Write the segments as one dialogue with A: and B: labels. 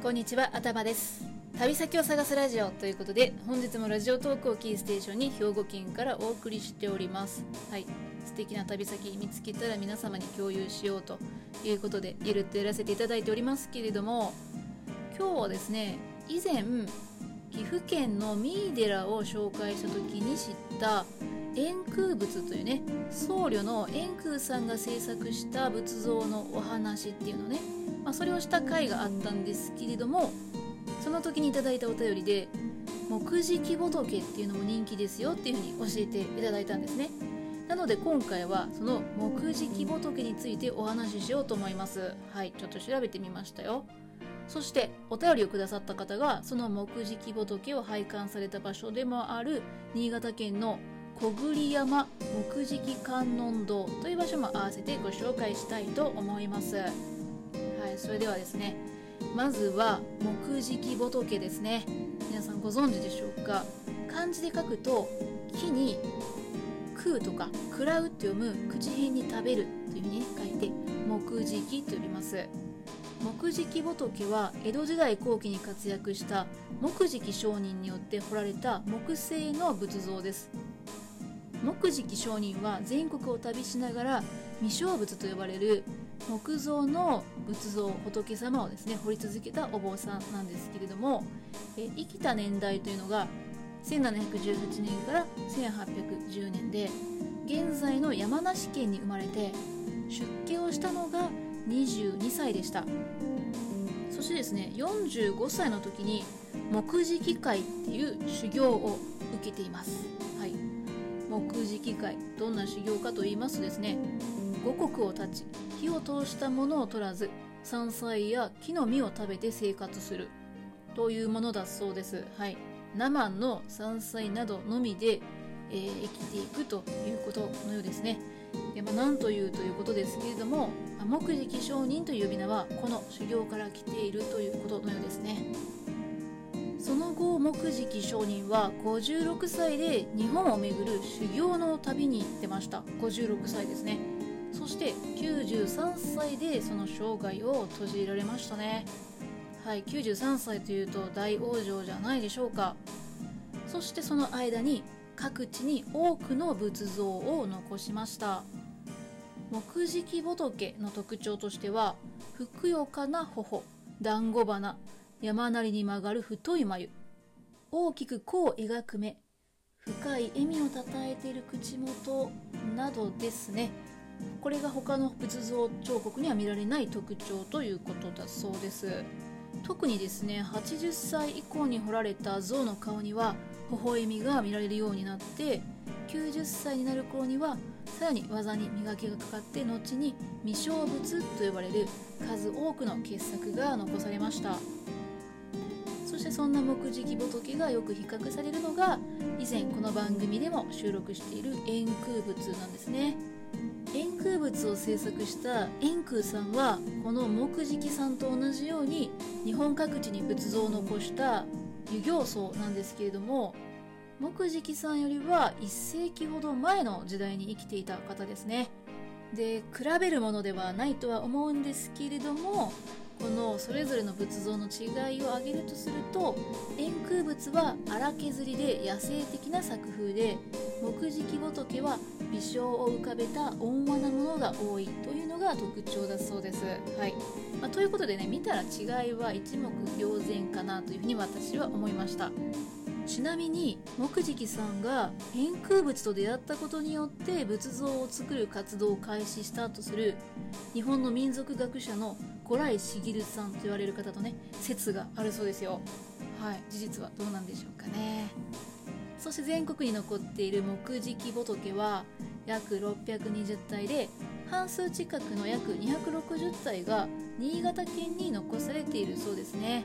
A: こんにちは、頭です。旅先を探すラジオということで、本日もラジオトークをキーステーションに兵庫県からお送りしております。はい。素敵な旅先見つけたら皆様に共有しようということで、ゆるっとやらせていただいておりますけれども、今日はですね、以前、岐阜県の三井寺を紹介した時に知った円空仏というね僧侶の円空さんが制作した仏像のお話っていうのね、まあ、それをした回があったんですけれどもその時にいただいたお便りで木敷仏っていうのも人気ですよっていうふうに教えていただいたんですね。なので今回はその木敷仏についてお話ししようと思います。はいちょっと調べてみましたよ。そしてお便りをくださった方がその木敷仏を拝観された場所でもある新潟県の小栗山木敷観音堂という場所も合わせてご紹介したいと思います。それではですねまずは木敷仏ですね。皆さんご存知でしょうか？漢字で書くと木に食うとか食らうって読む口辺に食べるというふうに、書いて木敷と呼びます。木敷仏は江戸時代後期に活躍した木敷商人によって彫られた木製の仏像です。木敷商人は全国を旅しながら未勝仏と呼ばれる木造の仏像仏様をですね彫り続けたお坊さんなんですけれどもえ生きた年代というのが1718年から1810年で現在の山梨県に生まれて出家をしたのが22歳でした。そしてですね45歳の時に木敷会っていう修行を受けています。はい。木敷会どんな修行かと言いますとですね五穀を断ち火を通したものを取らず山菜や木の実を食べて生活する。というものだそうです。はい。生の山菜などのみで、えー生きていくということのようですね。でまあ、なんというということですけれどもまあ木敷商人という呼び名はこの修行から来ているということのようですね。その後木敷商人は56歳で日本を巡る修行の旅に出ました。56歳ですね。して93歳でその生涯を閉じられましたね。はい93歳というと大往生じゃないでしょうか。そしてその間に各地に多くの仏像を残しました。木敷仏の特徴としてはふくよかな頬団子花山なりに曲がる太い眉大きく弧を描く目深い笑みをたたえている口元などですね。これが他の仏像彫刻には見られない特徴ということだそうです。特にですね80歳以降に彫られた像の顔には微笑みが見られるようになって90歳になる頃にはさらに技に磨きがかかって後に未勝仏と呼ばれる数多くの傑作が残されました。そしてそんな木敷仏がよく比較されるのが以前この番組でも収録している円空仏なんですね。円空物を制作した円空さんはこの木敷さんと同じように日本各地に仏像を残した湯行僧なんですけれども木敷さんよりは1世紀ほど前の時代に生きていた方ですね。で比べるものではないとは思うんですけれどもこのそれぞれの仏像の違いを挙げるとすると円空仏は荒削りで野生的な作風で木敷仏は微笑を浮かべた温和なものが多いというのが特徴だそうです。はいまあということでね見たら違いは一目瞭然かなというふうに私は思いました。ちなみに木敷さんが円空仏と出会ったことによって仏像を作る活動を開始したとする日本の民族学者の五来茂さんと言われる方とね説があるそうですよ。はい。事実はどうなんでしょうかね。そして全国に残っている木敷仏は約620体で半数近くの約260体が新潟県に残されているそうですね。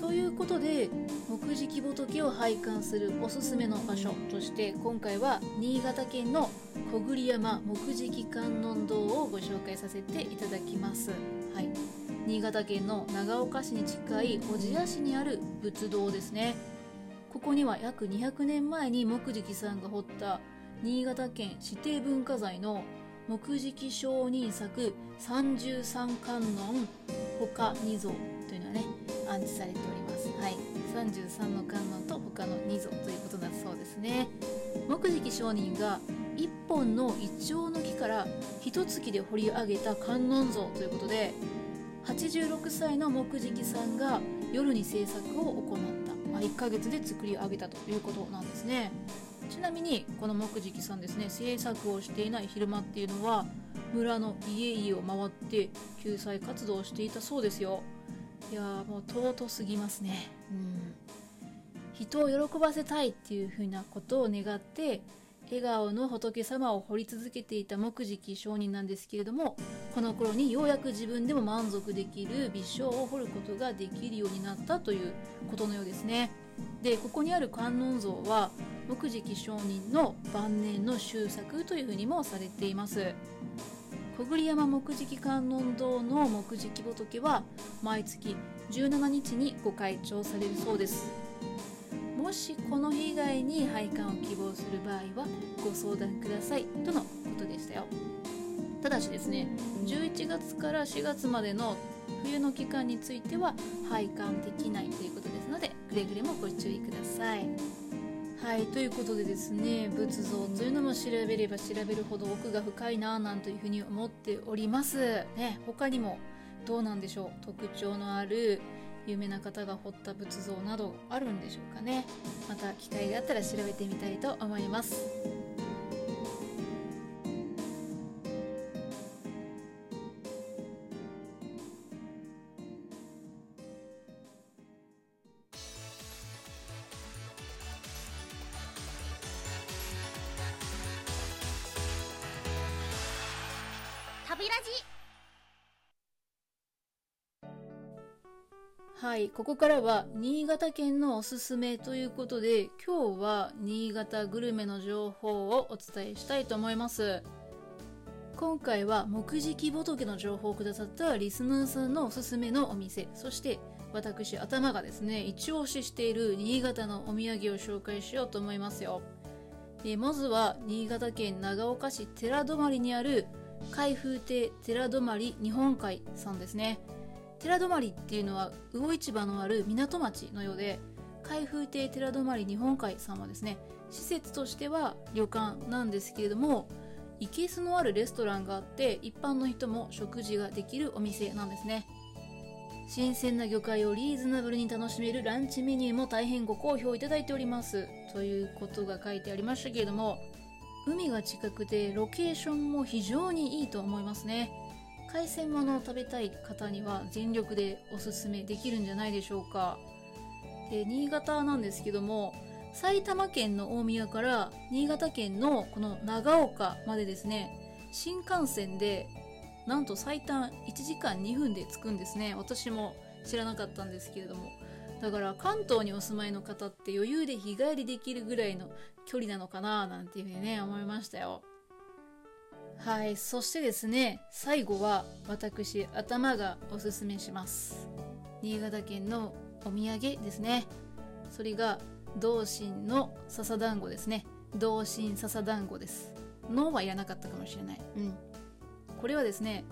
A: ということで木敷仏を拝観するおすすめの場所として今回は新潟県の小栗山木敷観音堂をご紹介させていただきます、はい、新潟県の長岡市に近い小千谷市にある仏堂ですね。ここには約200年前に木敷さんが彫った新潟県指定文化財の木敷商人作33観音他2像というのはね安置されております。はい。33の観音と他の2像ということだそうですね。木敷商人が1本のイチョウの木から一月で掘り上げた観音像ということで86歳の木敷さんが夜に制作を行った、まあ、1ヶ月で作り上げたということなんですね。ちなみにこの木敷さんですね制作をしていない昼間っていうのは村の家々を回って救済活動をしていたそうですよ。いやもう尊すぎますね。うん。人を喜ばせたいっていうふうなことを願って笑顔の仏様を彫り続けていた木敷商人なんですけれどもこの頃にようやく自分でも満足できる微笑を彫ることができるようになったということのようですね。でここにある観音像は木敷商人の晩年の終作というふうにもされています。小栗山木敷観音堂の木敷仏は毎月17日にご開帳されるそうです。もしこの日以外に拝観を希望する場合はご相談くださいとのことでしたよ。ただしですね11月から4月までの冬の期間については拝観できないということですのでくれぐれもご注意ください。はいということでですね仏像というのも調べれば調べるほど奥が深いなぁなんというふうに思っております。ね他にもどうなんでしょう？特徴のある有名な方が彫った仏像などあるんでしょうかね。また機会があったら調べてみたいと思います。
B: 旅ラジ。
A: はい、ここからは新潟県のおすすめということで今日は新潟グルメの情報をお伝えしたいと思います。今回は木敷仏の情報をくださったリスナーさんのおすすめのお店そして私頭がですね一押ししている新潟のお土産を紹介しようと思いますよ。でまずは新潟県長岡市寺泊にある海風亭寺泊日本海さんですね。寺泊っていうのは魚市場のある港町のようで海風亭寺泊日本海さんはですね施設としては旅館なんですけれどもいけすのあるレストランがあって一般の人も食事ができるお店なんですね。新鮮な魚介をリーズナブルに楽しめるランチメニューも大変ご好評いただいております。ということが書いてありましたけれども海が近くてロケーションも非常にいいと思いますね。海鮮物を食べたい方には全力でおすすめできるんじゃないでしょうか。で新潟なんですけども埼玉県の大宮から新潟県のこの長岡までですね新幹線でなんと最短1時間2分で着くんですね。私も知らなかったんですけれども。だから関東にお住まいの方って余裕で日帰りできるぐらいの距離なのかななんていうふうにね思いましたよ。はいそしてですね最後は私頭がおすすめします。新潟県のお土産ですね。それが同心の笹団子ですね。同心笹団子です。のはいらなかったかもしれない。うん。これはですね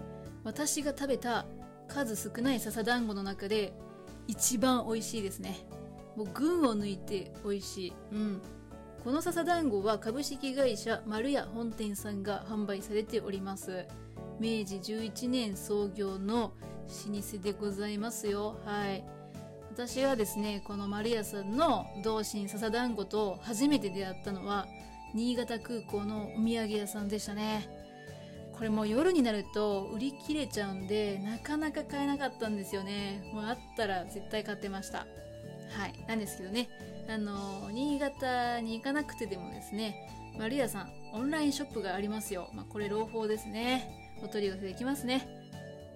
A: 私が食べた数少ない笹団子の中で一番美味しいですね。もう群を抜いて美味しい。うん。この笹団子は株式会社丸屋本店さんが販売されております。明治11年創業の老舗でございますよ。はい。私はですねこの丸屋さんの同心笹団子と初めて出会ったのは新潟空港のお土産屋さんでしたね。これもう夜になると売り切れちゃうんでなかなか買えなかったんですよね。もうあったら絶対買ってました。はい。なんですけどね。あの新潟に行かなくてでもですね丸屋さんオンラインショップがありますよ、まあ、これ朗報ですね。お取り寄せできますね。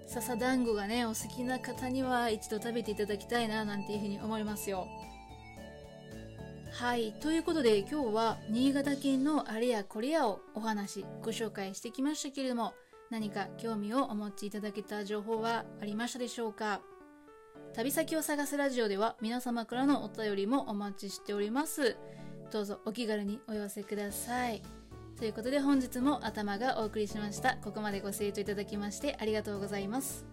A: 笹団子がねお好きな方には一度食べていただきたいななんていうふうに思いますよ。はい。ということで今日は新潟県のあれやこれやをお話ご紹介してきましたけれども何か興味をお持ちいただけた情報はありましたでしょうか？旅先を探すラジオでは皆様からのお便りもお待ちしております。どうぞお気軽にお寄せください。ということで本日も頭がお送りしました。ここまでご清聴いただきましてありがとうございます。